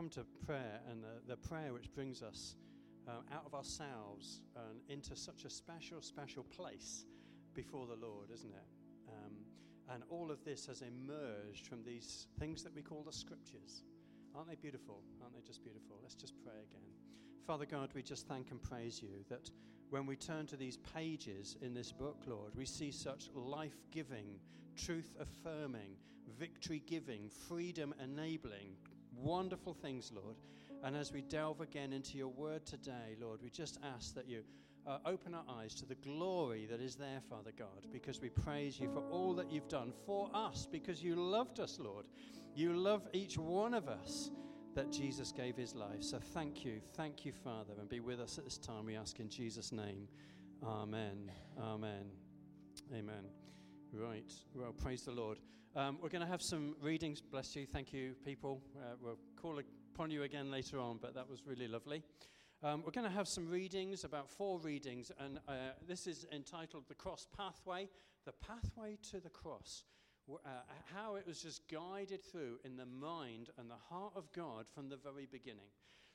come to prayer and the, the prayer which brings us uh, out of ourselves and into such a special, special place before the Lord, isn't it? Um, and all of this has emerged from these things that we call the scriptures. Aren't they beautiful? Aren't they just beautiful? Let's just pray again. Father God, we just thank and praise you that when we turn to these pages in this book, Lord, we see such life giving, truth affirming, victory giving, freedom enabling, wonderful things, Lord. And as we delve again into your word today, Lord, we just ask that you uh, open our eyes to the glory that is there, Father God, because we praise you for all that you've done for us, because you loved us, Lord. You love each one of us that Jesus gave his life. So thank you, thank you, Father, and be with us at this time, we ask in Jesus' name. Amen. Amen. Amen. Right. Well, praise the Lord. Um, we're going to have some readings. Bless you. Thank you, people. Uh, we'll call upon you again later on, but that was really lovely. Um, we're going to have some readings, about four readings, and uh, this is entitled The Cross Pathway The Pathway to the Cross. Uh, how it was just guided through in the mind and the heart of God from the very beginning.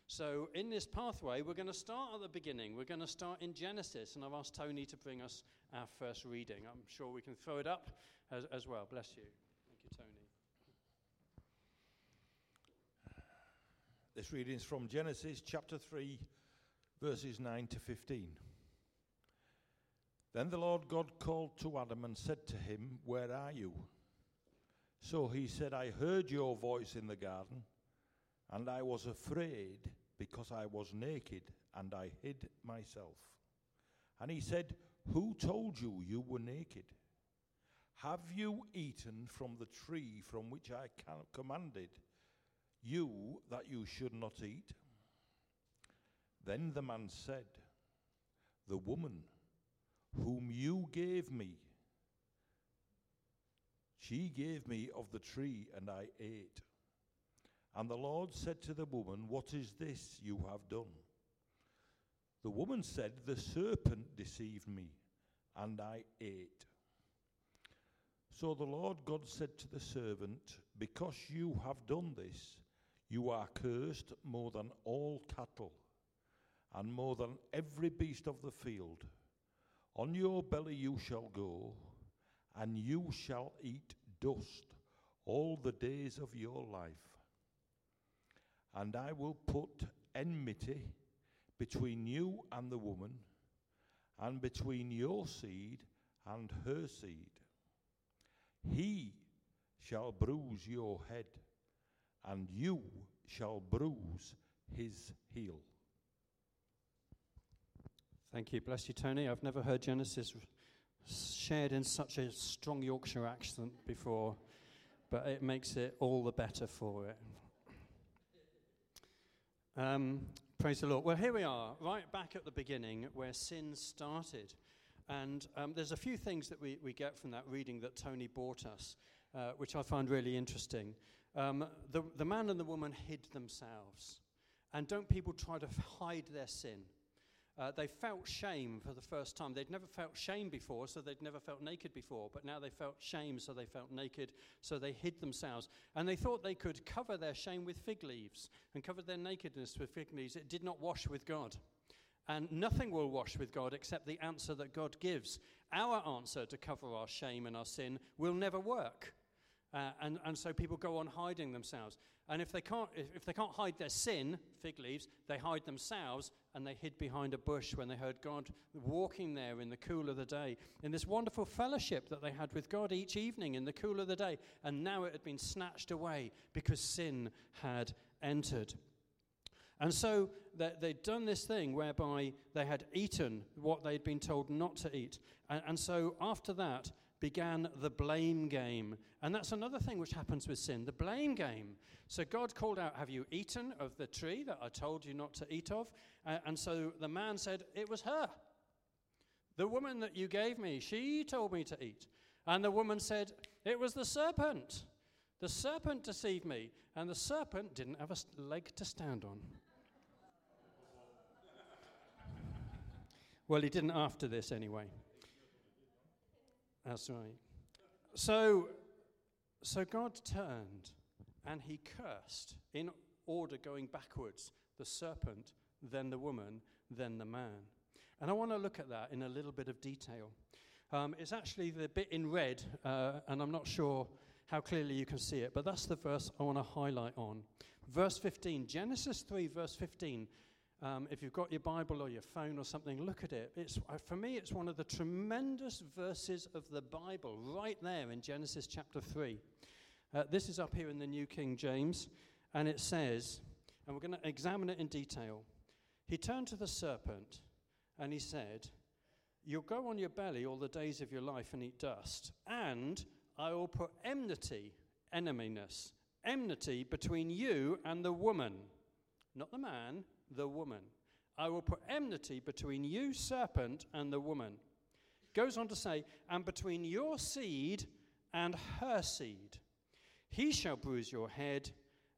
So, in this pathway, we're going to start at the beginning. We're going to start in Genesis, and I've asked Tony to bring us our first reading. I'm sure we can throw it up as, as well. Bless you. You, Tony. This reading is from Genesis chapter 3, verses 9 to 15. Then the Lord God called to Adam and said to him, Where are you? So he said, I heard your voice in the garden, and I was afraid because I was naked, and I hid myself. And he said, Who told you you were naked? Have you eaten from the tree from which I commanded? You that you should not eat? Then the man said, The woman whom you gave me, she gave me of the tree, and I ate. And the Lord said to the woman, What is this you have done? The woman said, The serpent deceived me, and I ate. So the Lord God said to the servant, Because you have done this, you are cursed more than all cattle, and more than every beast of the field. On your belly you shall go, and you shall eat dust all the days of your life. And I will put enmity between you and the woman, and between your seed and her seed. He shall bruise your head and you shall bruise his heel. Thank you. Bless you, Tony. I've never heard Genesis shared in such a strong Yorkshire accent before, but it makes it all the better for it. Um, praise the Lord. Well, here we are, right back at the beginning where sin started. And um, there's a few things that we, we get from that reading that Tony brought us, uh, which I find really interesting. Um, the, the man and the woman hid themselves. And don't people try to hide their sin? Uh, they felt shame for the first time. They'd never felt shame before, so they'd never felt naked before. But now they felt shame, so they felt naked, so they hid themselves. And they thought they could cover their shame with fig leaves and cover their nakedness with fig leaves. It did not wash with God. And nothing will wash with God except the answer that God gives. Our answer to cover our shame and our sin will never work. Uh, and, and so people go on hiding themselves. And if they, can't, if, they can't hide their sin, fig leaves, they hide themselves and they hid behind a bush when they heard God walking there in the cool of the day, in this wonderful fellowship that they had with God each evening in the cool of the day. And now it had been snatched away because sin had entered. And so they'd done this thing whereby they had eaten what they'd been told not to eat. And, and, so after that began the blame game. And that's another thing which happens with sin the blame game. So God called out, Have you eaten of the tree that I told you not to eat of? Uh, and so the man said, It was her. The woman that you gave me, she told me to eat. And the woman said, It was the serpent. The serpent deceived me, and the serpent didn't have a leg to stand on. Well, he didn't after this anyway. That's right. So, so God turned and he cursed in order going backwards the serpent, then the woman, then the man. And I want to look at that in a little bit of detail. Um, it's actually the bit in red, uh, and I'm not sure how clearly you can see it, but that's the verse I want to highlight on. Verse 15, Genesis 3, verse 15. Um, if you've got your Bible or your phone or something, look at it. It's, uh, for me, it's one of the tremendous verses of the Bible, right there in Genesis chapter 3. Uh, this is up here in the New King James, and it says, and we're going to examine it in detail. He turned to the serpent and he said, You'll go on your belly all the days of your life and eat dust, and I will put enmity, enemyness, enmity between you and the woman, not the man, the woman. I will put enmity between you, serpent, and the woman. Goes on to say, and between your seed and her seed. He shall bruise your head,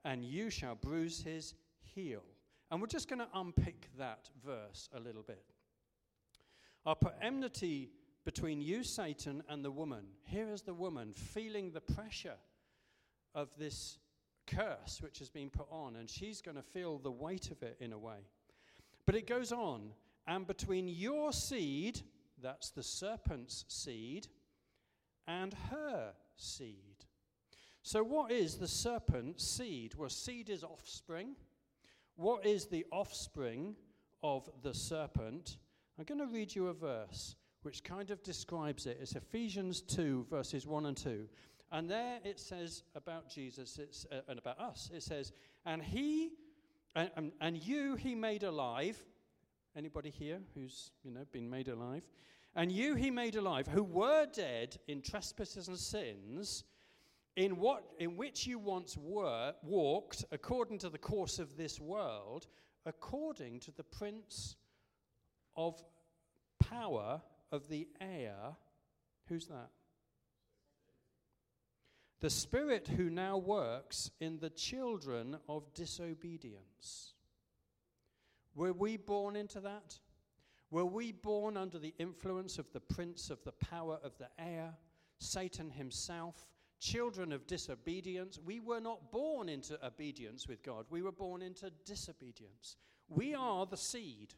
and you shall bruise his heel. And we're just going to unpick that verse a little bit. I'll put enmity between you, Satan, and the woman. Here is the woman feeling the pressure of this curse which has been put on, and she's going to feel the weight of it in a way. But it goes on, and between your seed, that's the serpent's seed, and her seed. So, what is the serpent's seed? Well, seed is offspring. What is the offspring of the serpent? I'm going to read you a verse which kind of describes it. It's Ephesians 2, verses 1 and 2. And there it says about Jesus it's, uh, and about us, it says, And he, and, and, and you he made alive. Anybody here who's, you know, been made alive? And you he made alive, who were dead in trespasses and sins, in, what, in which you once were, walked according to the course of this world, according to the prince of power of the air. Who's that? The Spirit who now works in the children of disobedience. Were we born into that? Were we born under the influence of the prince of the power of the air, Satan himself, children of disobedience? We were not born into obedience with God, we were born into disobedience. We are the seed,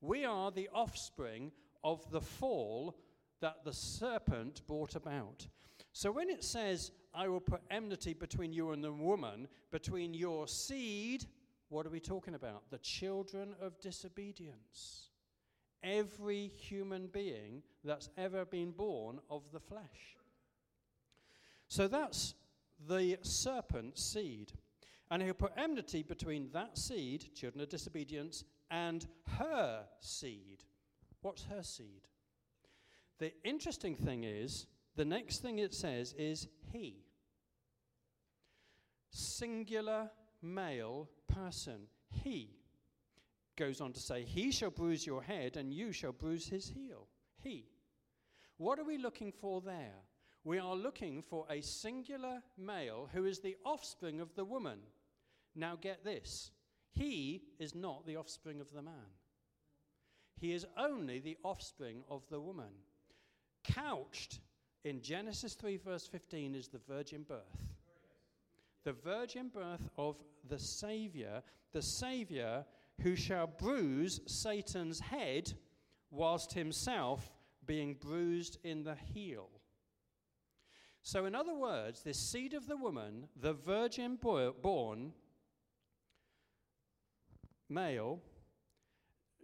we are the offspring of the fall that the serpent brought about. So when it says, I will put enmity between you and the woman, between your seed, what are we talking about? The children of disobedience. Every human being that's ever been born of the flesh. So that's the serpent's seed. And he'll put enmity between that seed, children of disobedience, and her seed. What's her seed? The interesting thing is, the next thing it says is he. Singular male person. He goes on to say, He shall bruise your head, and you shall bruise his heel. He. What are we looking for there? We are looking for a singular male who is the offspring of the woman. Now, get this he is not the offspring of the man, he is only the offspring of the woman. Couched in Genesis 3, verse 15, is the virgin birth. The virgin birth of the Savior, the Savior who shall bruise Satan's head whilst himself being bruised in the heel. So, in other words, this seed of the woman, the virgin born male,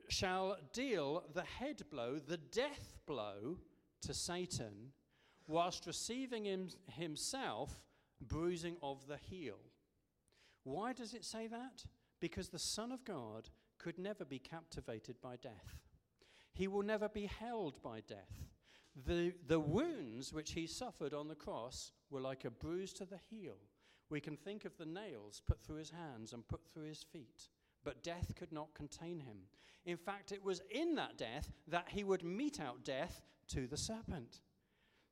shall deal the head blow, the death blow to Satan, whilst receiving him, himself bruising of the heel. Why does it say that? Because the Son of God could never be captivated by death. He will never be held by death. The, the wounds which he suffered on the cross were like a bruise to the heel. We can think of the nails put through his hands and put through his feet, but death could not contain him. In fact, it was in that death that he would mete out death to the serpent.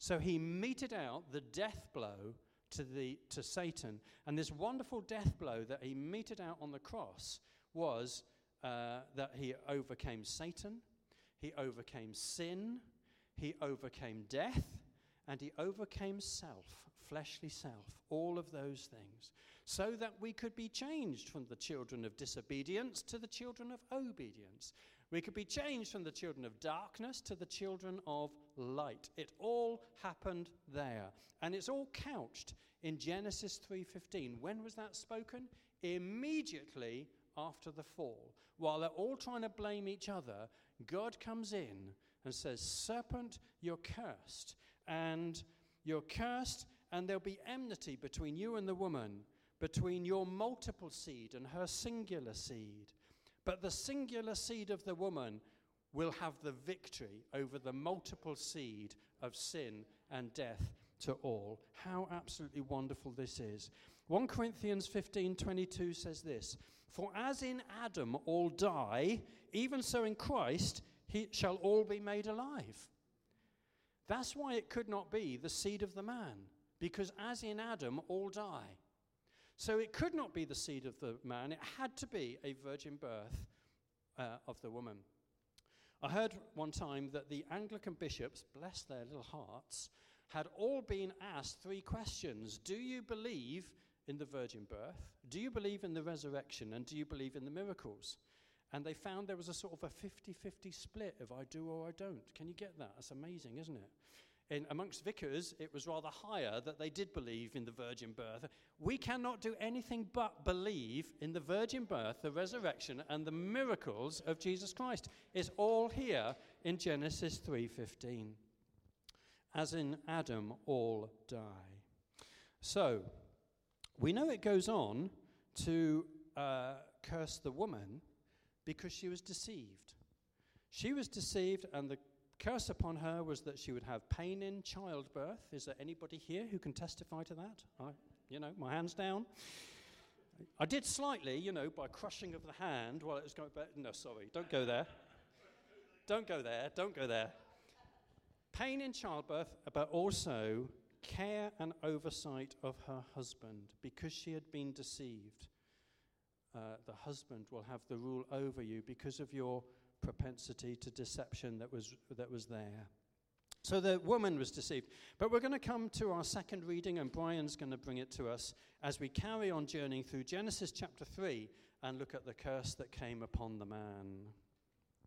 So he meted out the death blow to, the, to Satan. And this wonderful death blow that he meted out on the cross was uh, that he overcame Satan, he overcame sin, he overcame death, and he overcame self, fleshly self, all of those things. so that we could be changed from the children of disobedience to the children of obedience. We could be changed from the children of darkness to the children of light. It all happened there. And it's all couched in Genesis 3:15. When was that spoken? Immediately after the fall. While they're all trying to blame each other, God comes in and says, "Serpent, you're cursed." And you're cursed and there'll be enmity between you and the woman, between your multiple seed and her singular seed. But the singular seed of the woman will have the victory over the multiple seed of sin and death to all. How absolutely wonderful this is. 1 Corinthians 15:22 says this, "For as in Adam all die, even so in Christ he shall all be made alive." That's why it could not be the seed of the man, because as in Adam all die. So it could not be the seed of the man, it had to be a virgin birth uh, of the woman. I heard one time that the Anglican bishops, bless their little hearts, had all been asked three questions Do you believe in the virgin birth? Do you believe in the resurrection? And do you believe in the miracles? And they found there was a sort of a 50 50 split of I do or I don't. Can you get that? That's amazing, isn't it? In, amongst vicars, it was rather higher that they did believe in the virgin birth. We cannot do anything but believe in the virgin birth, the resurrection, and the miracles of Jesus Christ. It's all here in Genesis 3:15. As in Adam, all die. So, we know it goes on to uh, curse the woman because she was deceived. She was deceived, and the curse upon her was that she would have pain in childbirth. Is there anybody here who can testify to that? I, you know, my hands down. I did slightly, you know, by crushing of the hand while it was going. No, sorry, don't go there. don't go there. Don't go there. Pain in childbirth, but also care and oversight of her husband because she had been deceived. Uh, the husband will have the rule over you because of your propensity to deception that was, that was there. So the woman was deceived. But we're going to come to our second reading, and Brian's going to bring it to us as we carry on journeying through Genesis chapter 3 and look at the curse that came upon the man.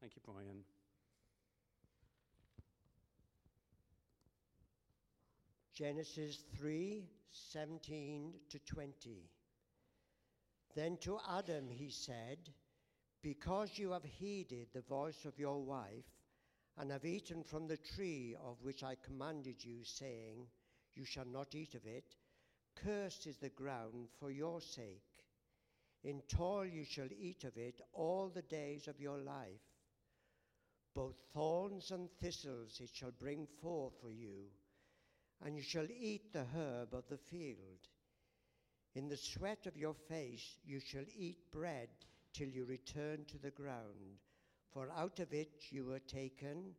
Thank you, Brian. Genesis 3 17 to 20. Then to Adam he said, Because you have heeded the voice of your wife, and have eaten from the tree of which I commanded you, saying, You shall not eat of it, cursed is the ground for your sake. In toil you shall eat of it all the days of your life. Both thorns and thistles it shall bring forth for you, and you shall eat the herb of the field. In the sweat of your face you shall eat bread till you return to the ground, for out of it you were taken,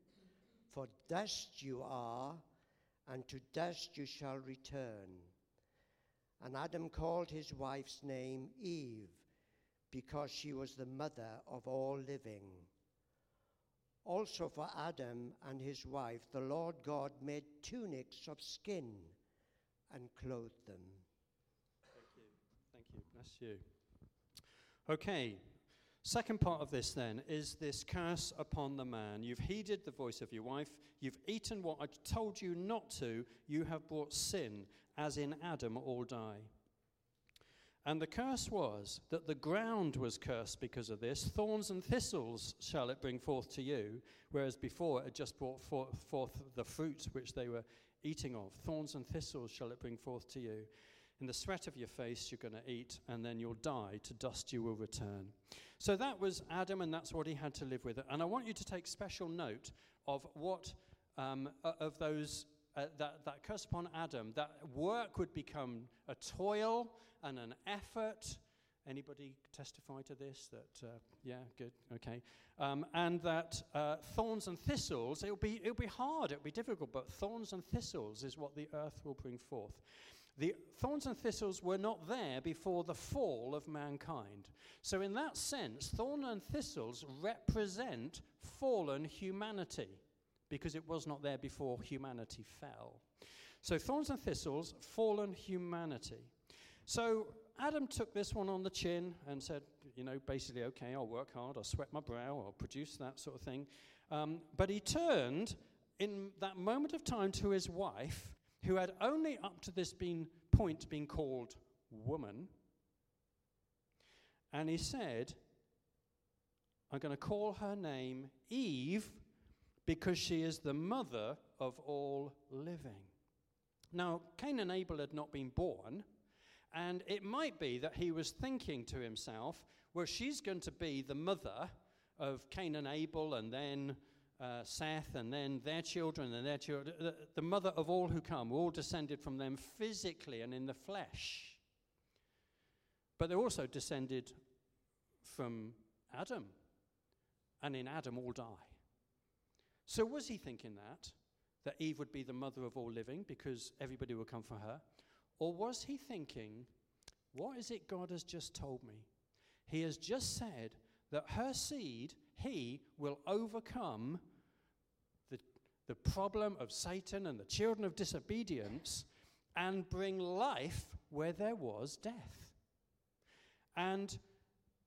for dust you are, and to dust you shall return. And Adam called his wife's name Eve, because she was the mother of all living. Also for Adam and his wife, the Lord God made tunics of skin and clothed them. Thank you. Thank you. Bless you. Okay. Second part of this then is this curse upon the man. You've heeded the voice of your wife. You've eaten what I told you not to. You have brought sin, as in Adam all die. And the curse was that the ground was cursed because of this. Thorns and thistles shall it bring forth to you, whereas before it had just brought forth the fruit which they were eating of. Thorns and thistles shall it bring forth to you. In the sweat of your face you're going to eat, and then you'll die. To dust you will return. So that was Adam, and that's what he had to live with. And I want you to take special note of what, um, of those, uh, that, that curse upon Adam, that work would become a toil and an effort. Anybody testify to this? That uh, yeah, good, okay. Um, and that uh, thorns and thistles, it'll be it'll be hard, it'll be difficult, but thorns and thistles is what the earth will bring forth. The thorns and thistles were not there before the fall of mankind. So, in that sense, thorn and thistles represent fallen humanity because it was not there before humanity fell. So, thorns and thistles, fallen humanity. So, Adam took this one on the chin and said, you know, basically, okay, I'll work hard, I'll sweat my brow, I'll produce that sort of thing. Um, but he turned in that moment of time to his wife, who had only up to this been, point been called woman, and he said, I'm going to call her name Eve because she is the mother of all living. Now, Cain and Abel had not been born, and it might be that he was thinking to himself, well, she's going to be the mother of Cain and Abel, and then uh, Seth, and then their children, and their children, the, the mother of all who come, all descended from them physically and in the flesh. But they're also descended from Adam, and in Adam all die. So was he thinking that? That Eve would be the mother of all living because everybody would come for her? Or was he thinking, what is it God has just told me? He has just said that her seed, he will overcome the, the problem of Satan and the children of disobedience and bring life where there was death. And,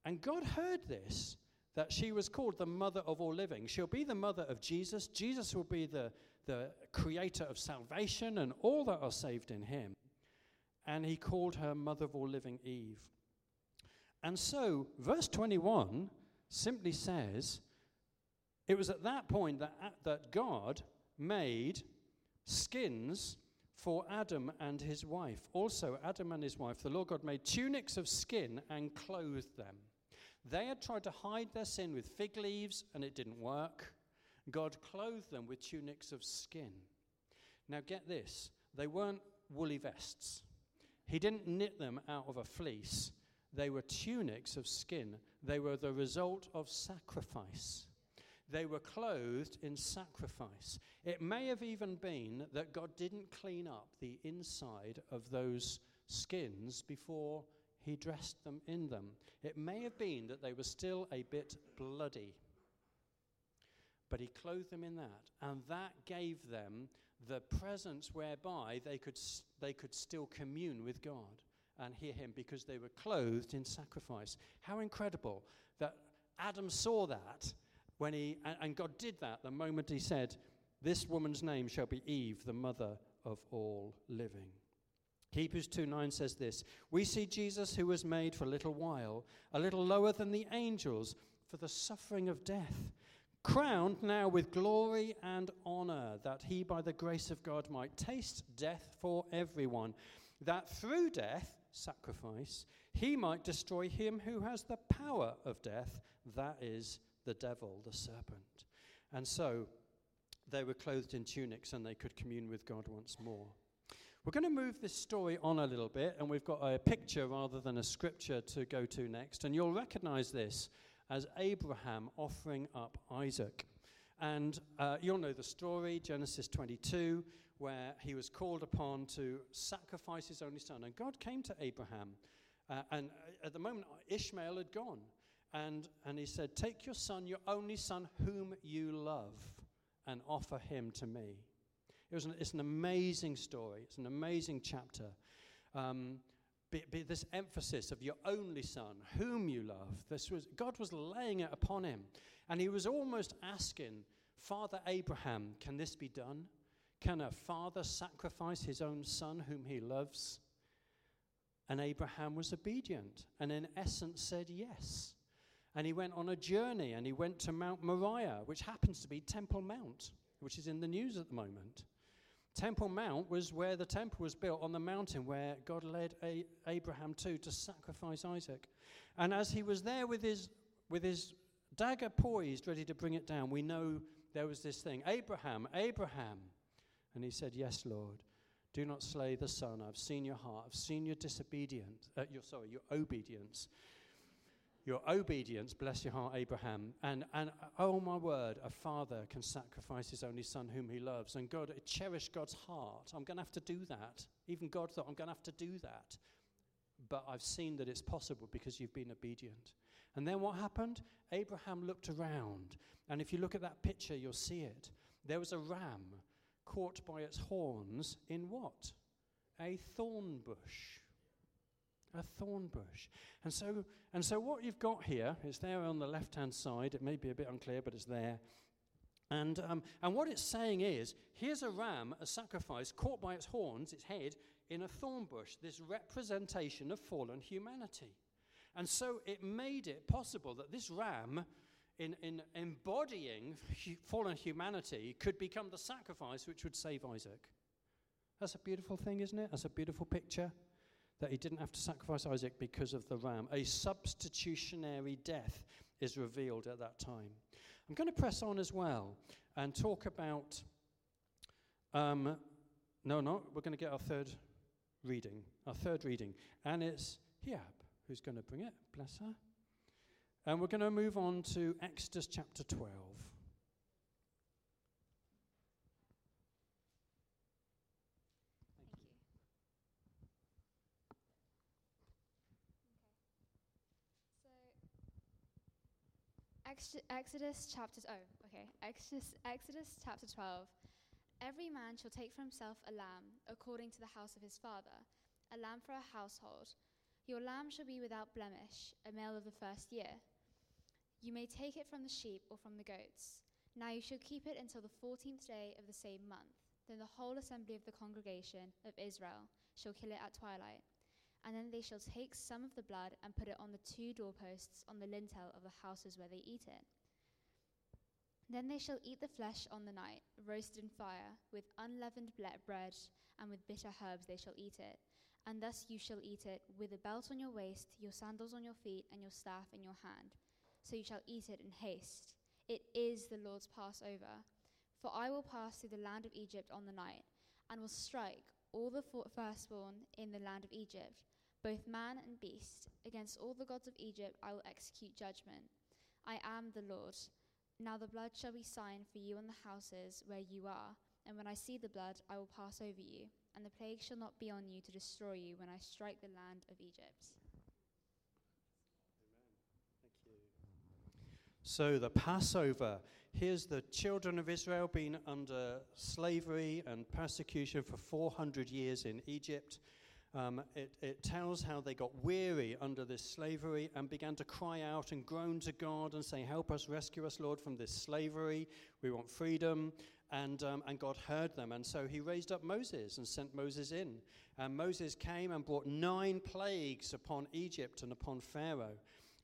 and God heard this that she was called the mother of all living. She'll be the mother of Jesus. Jesus will be the, the creator of salvation and all that are saved in him. And he called her mother of all living Eve. And so, verse 21 simply says, it was at that point that, that God made skins for Adam and his wife. Also, Adam and his wife, the Lord God made tunics of skin and clothed them. They had tried to hide their sin with fig leaves, and it didn't work. God clothed them with tunics of skin. Now, get this they weren't woolly vests. He didn't knit them out of a fleece. They were tunics of skin. They were the result of sacrifice. They were clothed in sacrifice. It may have even been that God didn't clean up the inside of those skins before he dressed them in them. It may have been that they were still a bit bloody, but he clothed them in that, and that gave them the presence whereby they could, they could still commune with God and hear him because they were clothed in sacrifice. How incredible that Adam saw that when he, and, and God did that the moment he said, This woman's name shall be Eve, the mother of all living. Hebrews 2 9 says this We see Jesus, who was made for a little while, a little lower than the angels, for the suffering of death, crowned now with glory and honor, that he, by the grace of God, might taste death for everyone, that through death, sacrifice, he might destroy him who has the power of death, that is, the devil, the serpent. And so they were clothed in tunics and they could commune with God once more. We're going to move this story on a little bit, and we've got a picture rather than a scripture to go to next. And you'll recognize this as Abraham offering up Isaac. And uh, you'll know the story, Genesis 22, where he was called upon to sacrifice his only son. And God came to Abraham, uh, and uh, at the moment, Ishmael had gone. And, and he said, Take your son, your only son, whom you love, and offer him to me. It was an, it's an amazing story. It's an amazing chapter. Um, be, be this emphasis of your only son, whom you love. This was, God was laying it upon him. And he was almost asking, Father Abraham, can this be done? Can a father sacrifice his own son whom he loves? And Abraham was obedient and, in essence, said yes. And he went on a journey and he went to Mount Moriah, which happens to be Temple Mount, which is in the news at the moment. Temple Mount was where the temple was built on the mountain where God led a- Abraham to to sacrifice Isaac. And as he was there with his, with his dagger poised, ready to bring it down, we know there was this thing Abraham, Abraham. And he said, Yes, Lord. Do not slay the son. I've seen your heart. I've seen your disobedience. Uh, your, sorry, your obedience your obedience, bless your heart, Abraham. And, and oh my word, a father can sacrifice his only son whom he loves. And God, cherish God's heart. I'm going to have to do that. Even God thought, I'm going to have to do that. But I've seen that it's possible because you've been obedient. And then what happened? Abraham looked around. And if you look at that picture, you'll see it. There was a ram caught by its horns in what? A thorn bush. A thorn bush. And so, and so what you've got here is there on the left hand side. It may be a bit unclear, but it's there. And, um, and what it's saying is here's a ram, a sacrifice, caught by its horns, its head, in a thorn bush, this representation of fallen humanity. And so it made it possible that this ram, in, in embodying fallen humanity, could become the sacrifice which would save Isaac. That's a beautiful thing, isn't it? That's a beautiful picture that he didn't have to sacrifice Isaac because of the ram. A substitutionary death is revealed at that time. I'm going to press on as well and talk about. Um, no, no, we're going to get our third reading. Our third reading. And it's Hiab who's going to bring it. Bless her. And we're going to move on to Exodus chapter 12. Thank you. So, Exodus chapter. Oh, okay. Exodus, Exodus chapter 12. Every man shall take for himself a lamb, according to the house of his father, a lamb for a household. Your lamb shall be without blemish, a male of the first year. You may take it from the sheep or from the goats. Now you shall keep it until the fourteenth day of the same month. Then the whole assembly of the congregation of Israel shall kill it at twilight. And then they shall take some of the blood and put it on the two doorposts on the lintel of the houses where they eat it. Then they shall eat the flesh on the night, roasted in fire, with unleavened bread, and with bitter herbs they shall eat it. And thus you shall eat it, with a belt on your waist, your sandals on your feet, and your staff in your hand. So you shall eat it in haste. It is the Lord's Passover. For I will pass through the land of Egypt on the night, and will strike all the firstborn in the land of Egypt, both man and beast. Against all the gods of Egypt I will execute judgment. I am the Lord. Now the blood shall be sign for you on the houses where you are, and when I see the blood, I will pass over you, and the plague shall not be on you to destroy you when I strike the land of Egypt. So, the Passover. Here's the children of Israel being under slavery and persecution for 400 years in Egypt. Um, it, it tells how they got weary under this slavery and began to cry out and groan to God and say, Help us, rescue us, Lord, from this slavery. We want freedom. And, um, and God heard them. And so he raised up Moses and sent Moses in. And Moses came and brought nine plagues upon Egypt and upon Pharaoh.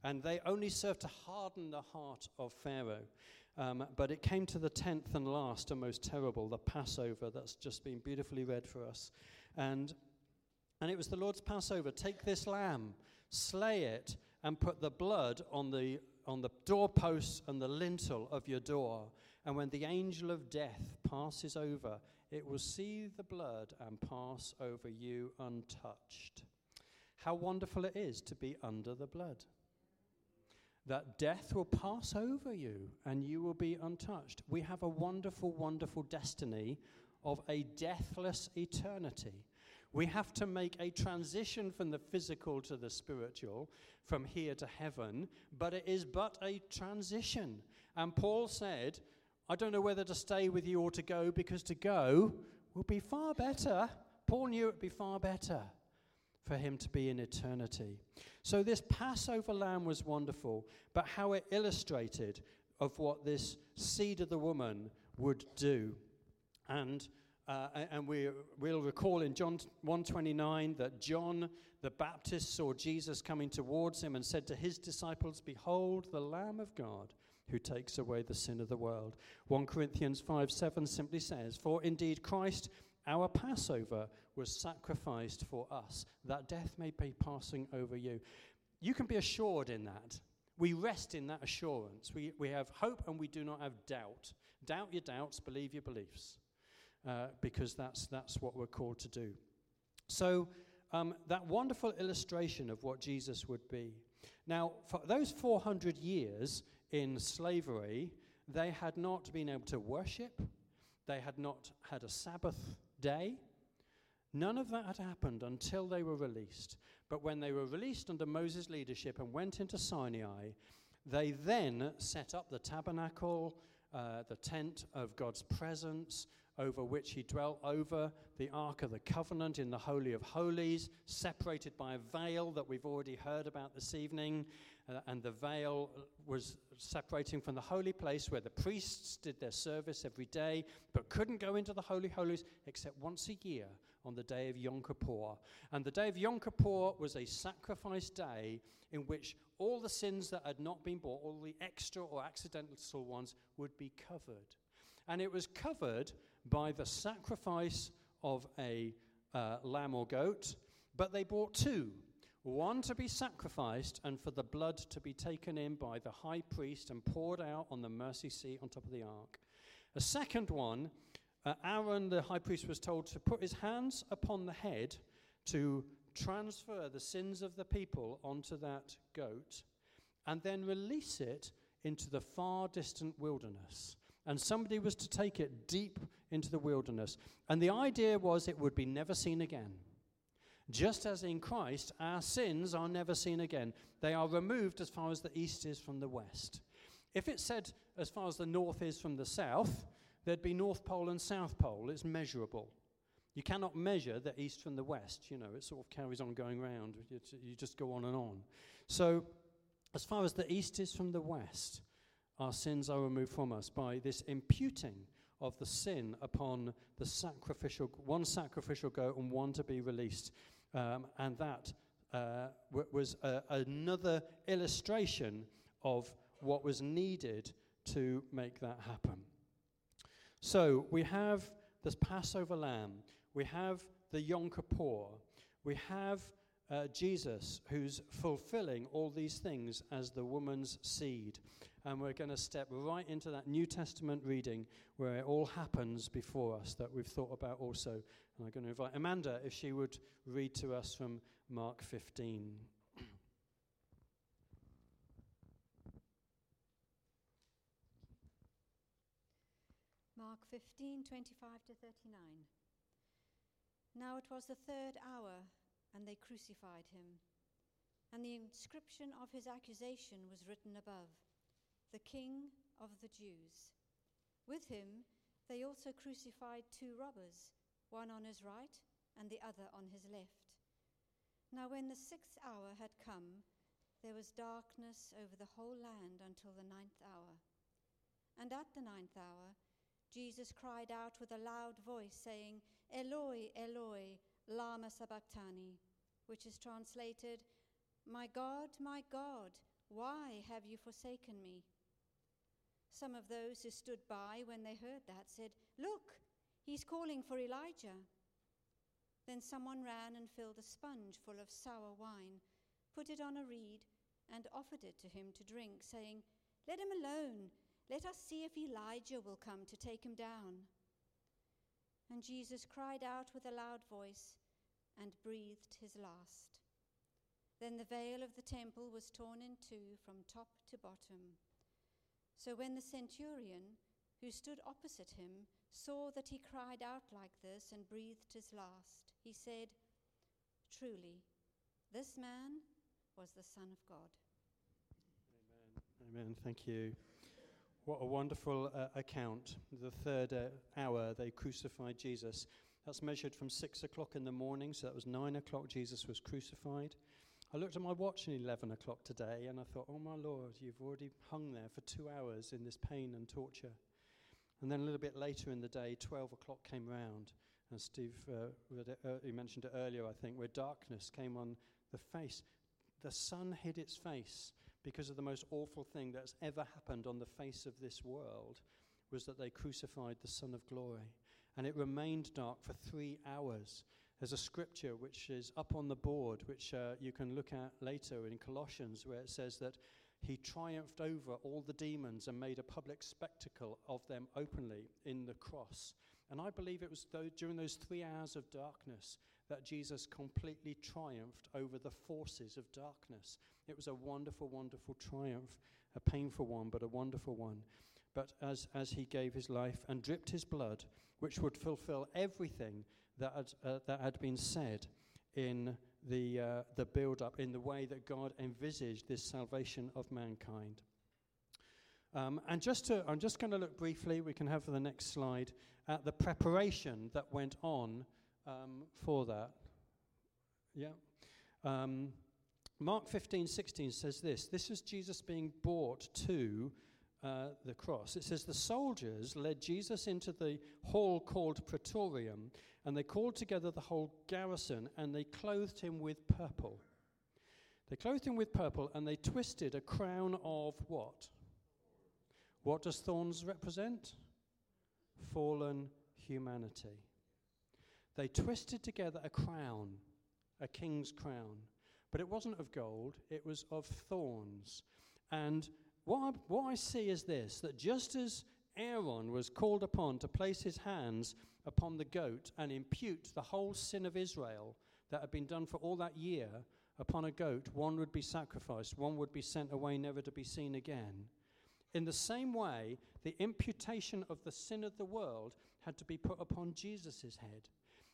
And they only served to harden the heart of Pharaoh. Um, but it came to the tenth and last and most terrible, the Passover, that's just been beautifully read for us. And, and it was the Lord's Passover. Take this lamb, slay it, and put the blood on the, on the doorposts and the lintel of your door. And when the angel of death passes over, it will see the blood and pass over you untouched. How wonderful it is to be under the blood that death will pass over you and you will be untouched. We have a wonderful, wonderful destiny of a deathless eternity. We have to make a transition from the physical to the spiritual, from here to heaven, but it is but a transition. And Paul said, I don't know whether to stay with you or to go, because to go will be far better. Paul knew it would be far better for him to be in eternity. So this Passover lamb was wonderful, but how it illustrated of what this seed of the woman would do. And uh, and we, we'll recall in John 129 that John the Baptist saw Jesus coming towards him and said to his disciples, Behold the Lamb of God who takes away the sin of the world. 1 Corinthians 5 7 simply says, For indeed Christ our Passover was sacrificed for us, that death may be passing over you. You can be assured in that. We rest in that assurance. We, we have hope and we do not have doubt. Doubt your doubts, believe your beliefs, uh, because that's, that's what we're called to do. So, um, that wonderful illustration of what Jesus would be. Now, for those 400 years in slavery, they had not been able to worship, they had not had a Sabbath day. None of that had happened until they were released. But when they were released under Moses' leadership and went into Sinai, they then set up the tabernacle, uh, the tent of God's presence, over which he dwelt over the Ark of the Covenant in the Holy of Holies, separated by a veil that we've already heard about this evening. Uh, and the veil was separating from the holy place where the priests did their service every day, but couldn't go into the Holy Holies except once a year on the day of Yom Kippur. And the day of Yom Kippur was a sacrifice day in which all the sins that had not been bought, all the extra or accidental ones, would be covered. And it was covered by the sacrifice of a uh, lamb or goat, but they brought two one to be sacrificed, and for the blood to be taken in by the high priest and poured out on the mercy seat on top of the ark. A second one, uh, Aaron, the high priest, was told to put his hands upon the head to transfer the sins of the people onto that goat and then release it into the far distant wilderness. And somebody was to take it deep into the wilderness. And the idea was it would be never seen again. Just as in Christ, our sins are never seen again. They are removed as far as the east is from the west. If it said as far as the north is from the south, there'd be North Pole and South Pole. It's measurable. You cannot measure the east from the west. You know, it sort of carries on going round. You just go on and on. So, as far as the east is from the west, our sins are removed from us by this imputing of the sin upon the sacrificial, one sacrificial goat and one to be released. Um, and that uh, w- was uh, another illustration of what was needed to make that happen. So we have this Passover lamb, we have the Yom Kippur, we have uh, Jesus who's fulfilling all these things as the woman's seed. And we're going to step right into that New Testament reading where it all happens before us that we've thought about also. And I'm going to invite Amanda if she would read to us from Mark 15. Mark 15, 25 to 39. Now it was the third hour, and they crucified him. And the inscription of his accusation was written above the King of the Jews. With him, they also crucified two robbers, one on his right and the other on his left. Now, when the sixth hour had come, there was darkness over the whole land until the ninth hour. And at the ninth hour, Jesus cried out with a loud voice, saying, Eloi, Eloi, lama sabachthani, which is translated, My God, my God, why have you forsaken me? Some of those who stood by when they heard that said, Look, he's calling for Elijah. Then someone ran and filled a sponge full of sour wine, put it on a reed, and offered it to him to drink, saying, Let him alone. Let us see if Elijah will come to take him down. And Jesus cried out with a loud voice and breathed his last. Then the veil of the temple was torn in two from top to bottom. So when the centurion, who stood opposite him, saw that he cried out like this and breathed his last, he said, Truly, this man was the Son of God. Amen. Amen. Thank you. What a wonderful uh, account. The third uh, hour, they crucified Jesus. That's measured from six o'clock in the morning, so that was nine o'clock, Jesus was crucified. I looked at my watch at 11 o'clock today and I thought, oh my Lord, you've already hung there for two hours in this pain and torture. And then a little bit later in the day, 12 o'clock came round. And Steve, uh, uh, he mentioned it earlier, I think, where darkness came on the face. The sun hid its face because of the most awful thing that's ever happened on the face of this world was that they crucified the Son of Glory. And it remained dark for three hours. There's a scripture which is up on the board, which uh, you can look at later in Colossians, where it says that he triumphed over all the demons and made a public spectacle of them openly in the cross. And I believe it was during those three hours of darkness that Jesus completely triumphed over the forces of darkness. It was a wonderful, wonderful triumph, a painful one, but a wonderful one. But as, as he gave his life and dripped his blood, which would fulfill everything that had, uh, that had been said in the, uh, the build up, in the way that God envisaged this salvation of mankind. Um, and just to, I'm just going to look briefly, we can have for the next slide, at the preparation that went on um, for that. Yeah. Um, Mark 15, 16 says this this is Jesus being brought to uh, the cross. It says, The soldiers led Jesus into the hall called Praetorium, and they called together the whole garrison, and they clothed him with purple. They clothed him with purple, and they twisted a crown of what? What does thorns represent? Fallen humanity. They twisted together a crown, a king's crown, but it wasn't of gold, it was of thorns. And what I, what I see is this that just as Aaron was called upon to place his hands upon the goat and impute the whole sin of Israel that had been done for all that year upon a goat, one would be sacrificed, one would be sent away never to be seen again. In the same way, the imputation of the sin of the world had to be put upon Jesus' head.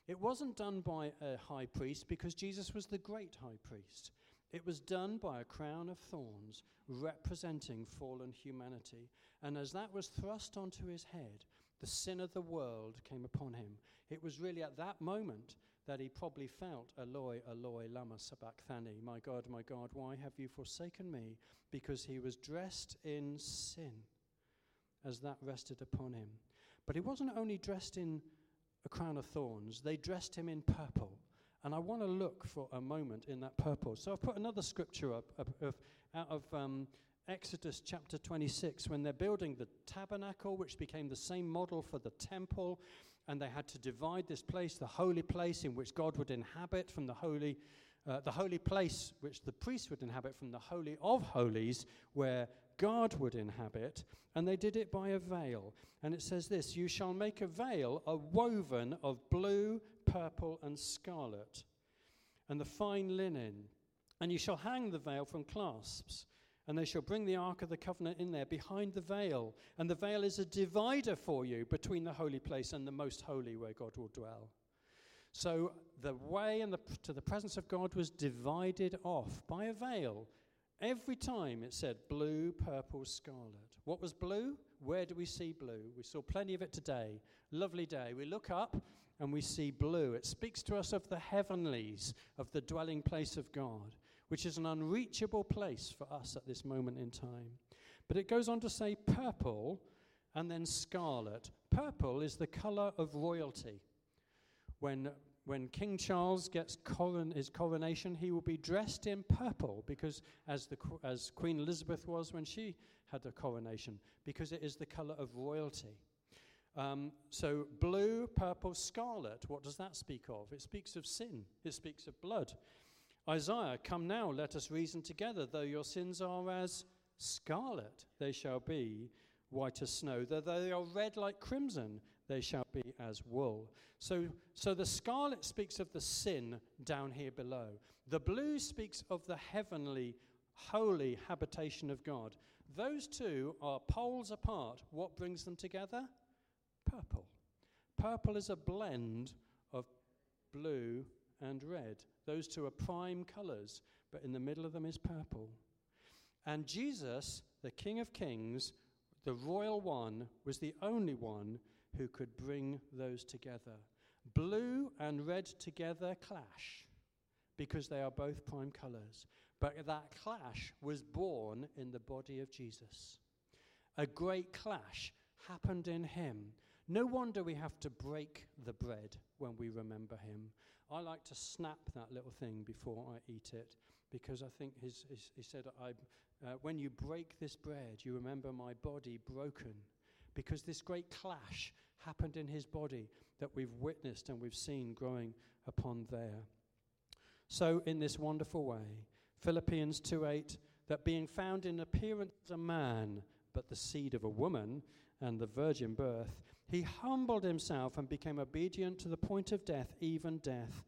It wasn't done by a high priest because Jesus was the great high priest. It was done by a crown of thorns representing fallen humanity. And as that was thrust onto his head, the sin of the world came upon him. It was really at that moment that he probably felt, Eloi, Eloi, lama sabachthani, my God, my God, why have you forsaken me? Because he was dressed in sin as that rested upon him. But he wasn't only dressed in a crown of thorns, they dressed him in purple. And I want to look for a moment in that purple. So I've put another scripture up, up of, out of um, Exodus chapter 26 when they're building the tabernacle, which became the same model for the temple. And they had to divide this place, the holy place in which God would inhabit, from the holy, uh, the holy place which the priest would inhabit, from the holy of holies, where God would inhabit, and they did it by a veil. And it says this You shall make a veil, a woven of blue, purple, and scarlet, and the fine linen. And you shall hang the veil from clasps. And they shall bring the ark of the covenant in there behind the veil. And the veil is a divider for you between the holy place and the most holy where God will dwell. So the way the, to the presence of God was divided off by a veil Every time it said blue, purple, scarlet. What was blue? Where do we see blue? We saw plenty of it today. Lovely day. We look up and we see blue. It speaks to us of the heavenlies, of the dwelling place of God, which is an unreachable place for us at this moment in time. But it goes on to say purple and then scarlet. Purple is the color of royalty. When when King Charles gets coron- his coronation, he will be dressed in purple, because as, the, as Queen Elizabeth was when she had a coronation, because it is the color of royalty. Um, so, blue, purple, scarlet, what does that speak of? It speaks of sin, it speaks of blood. Isaiah, come now, let us reason together. Though your sins are as scarlet, they shall be white as snow. Though they are red like crimson, they shall be as wool. So, so the scarlet speaks of the sin down here below. The blue speaks of the heavenly, holy habitation of God. Those two are poles apart. What brings them together? Purple. Purple is a blend of blue and red. Those two are prime colors, but in the middle of them is purple. And Jesus, the King of Kings, the royal one, was the only one who could bring those together. Blue and red together clash because they are both prime colors. But that clash was born in the body of Jesus. A great clash happened in him. No wonder we have to break the bread when we remember him. I like to snap that little thing before I eat it because I think his, his, he said, I, uh, When you break this bread, you remember my body broken because this great clash happened in his body that we've witnessed and we've seen growing upon there. So, in this wonderful way, Philippians 2 8, that being found in appearance a man, but the seed of a woman, and the virgin birth, he humbled himself and became obedient to the point of death, even death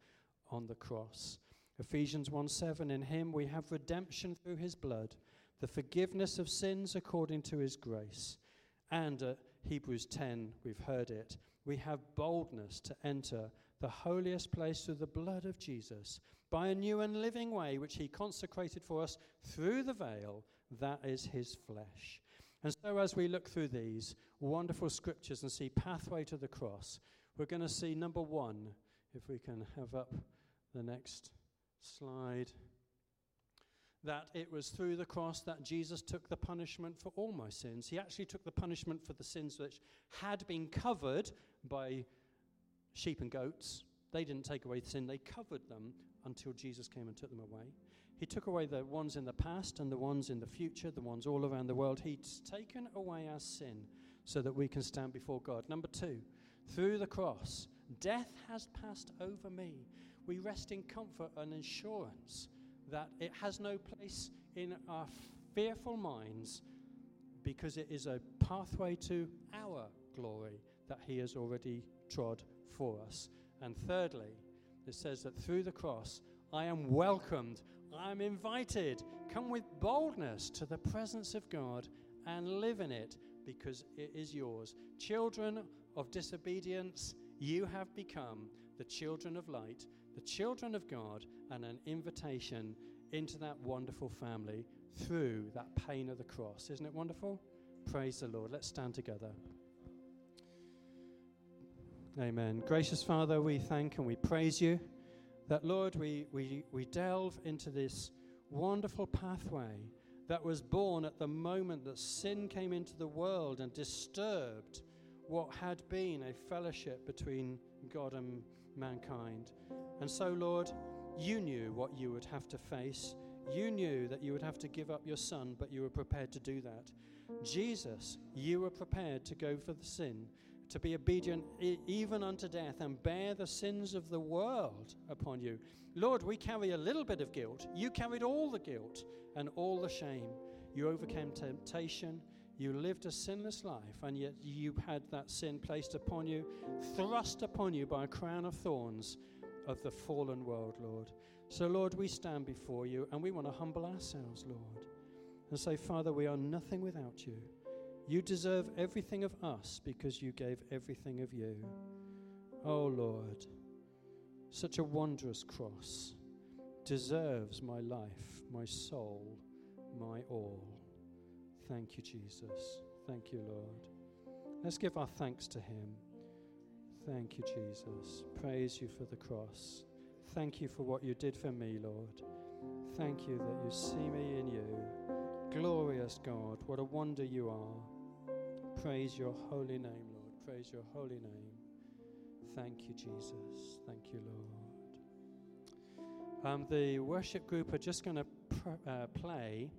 on the cross. Ephesians 1 7, in him we have redemption through his blood, the forgiveness of sins according to his grace. And uh, Hebrews 10, we've heard it. We have boldness to enter the holiest place through the blood of Jesus by a new and living way which he consecrated for us through the veil, that is his flesh. And so, as we look through these wonderful scriptures and see pathway to the cross, we're going to see number one, if we can have up the next slide, that it was through the cross that Jesus took the punishment for all my sins. He actually took the punishment for the sins which had been covered by sheep and goats. They didn't take away the sin, they covered them until Jesus came and took them away. He took away the ones in the past and the ones in the future, the ones all around the world. He's taken away our sin so that we can stand before God. Number two, through the cross, death has passed over me. We rest in comfort and assurance that it has no place in our fearful minds because it is a pathway to our glory that He has already trod for us. And thirdly, it says that through the cross, I am welcomed, I am invited. Come with boldness to the presence of God and live in it because it is yours. Children of disobedience, you have become the children of light, the children of God, and an invitation into that wonderful family through that pain of the cross. Isn't it wonderful? Praise the Lord. Let's stand together. Amen. Gracious Father, we thank and we praise you that, Lord, we, we, we delve into this wonderful pathway that was born at the moment that sin came into the world and disturbed what had been a fellowship between God and mankind. And so, Lord, you knew what you would have to face. You knew that you would have to give up your son, but you were prepared to do that. Jesus, you were prepared to go for the sin, to be obedient even unto death, and bear the sins of the world upon you. Lord, we carry a little bit of guilt. You carried all the guilt and all the shame. You overcame temptation. You lived a sinless life, and yet you had that sin placed upon you, thrust upon you by a crown of thorns of the fallen world, Lord. So, Lord, we stand before you and we want to humble ourselves, Lord, and say, Father, we are nothing without you. You deserve everything of us because you gave everything of you. Oh, Lord, such a wondrous cross deserves my life, my soul, my all. Thank you, Jesus. Thank you, Lord. Let's give our thanks to Him. Thank you, Jesus. Praise you for the cross. Thank you for what you did for me, Lord. Thank you that you see me in you. Glorious God, what a wonder you are. Praise your holy name, Lord. Praise your holy name. Thank you, Jesus. Thank you, Lord. Um, the worship group are just going to pr- uh, play,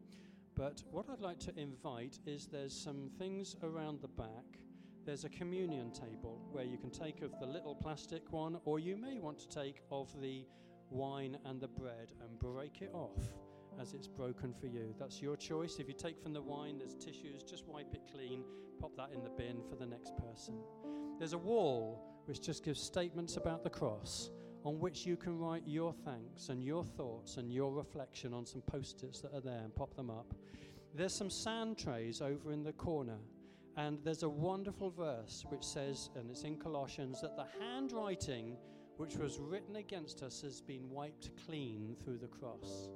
but what I'd like to invite is there's some things around the back. There's a communion table where you can take of the little plastic one, or you may want to take of the wine and the bread and break it off as it's broken for you. That's your choice. If you take from the wine, there's tissues, just wipe it clean, pop that in the bin for the next person. There's a wall which just gives statements about the cross on which you can write your thanks and your thoughts and your reflection on some post its that are there and pop them up. There's some sand trays over in the corner. And there's a wonderful verse which says, and it's in Colossians, that the handwriting which was written against us has been wiped clean through the cross.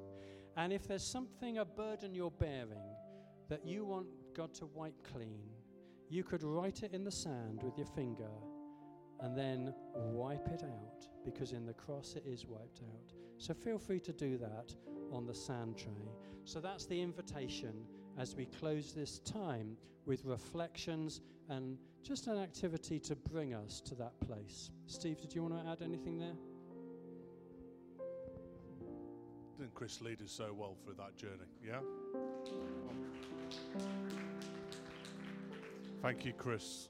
And if there's something, a burden you're bearing, that you want God to wipe clean, you could write it in the sand with your finger and then wipe it out because in the cross it is wiped out. So feel free to do that on the sand tray. So that's the invitation as we close this time with reflections and just an activity to bring us to that place. Steve, did you want to add anything there? Didn't Chris lead us so well through that journey? Yeah? Thank you, Chris.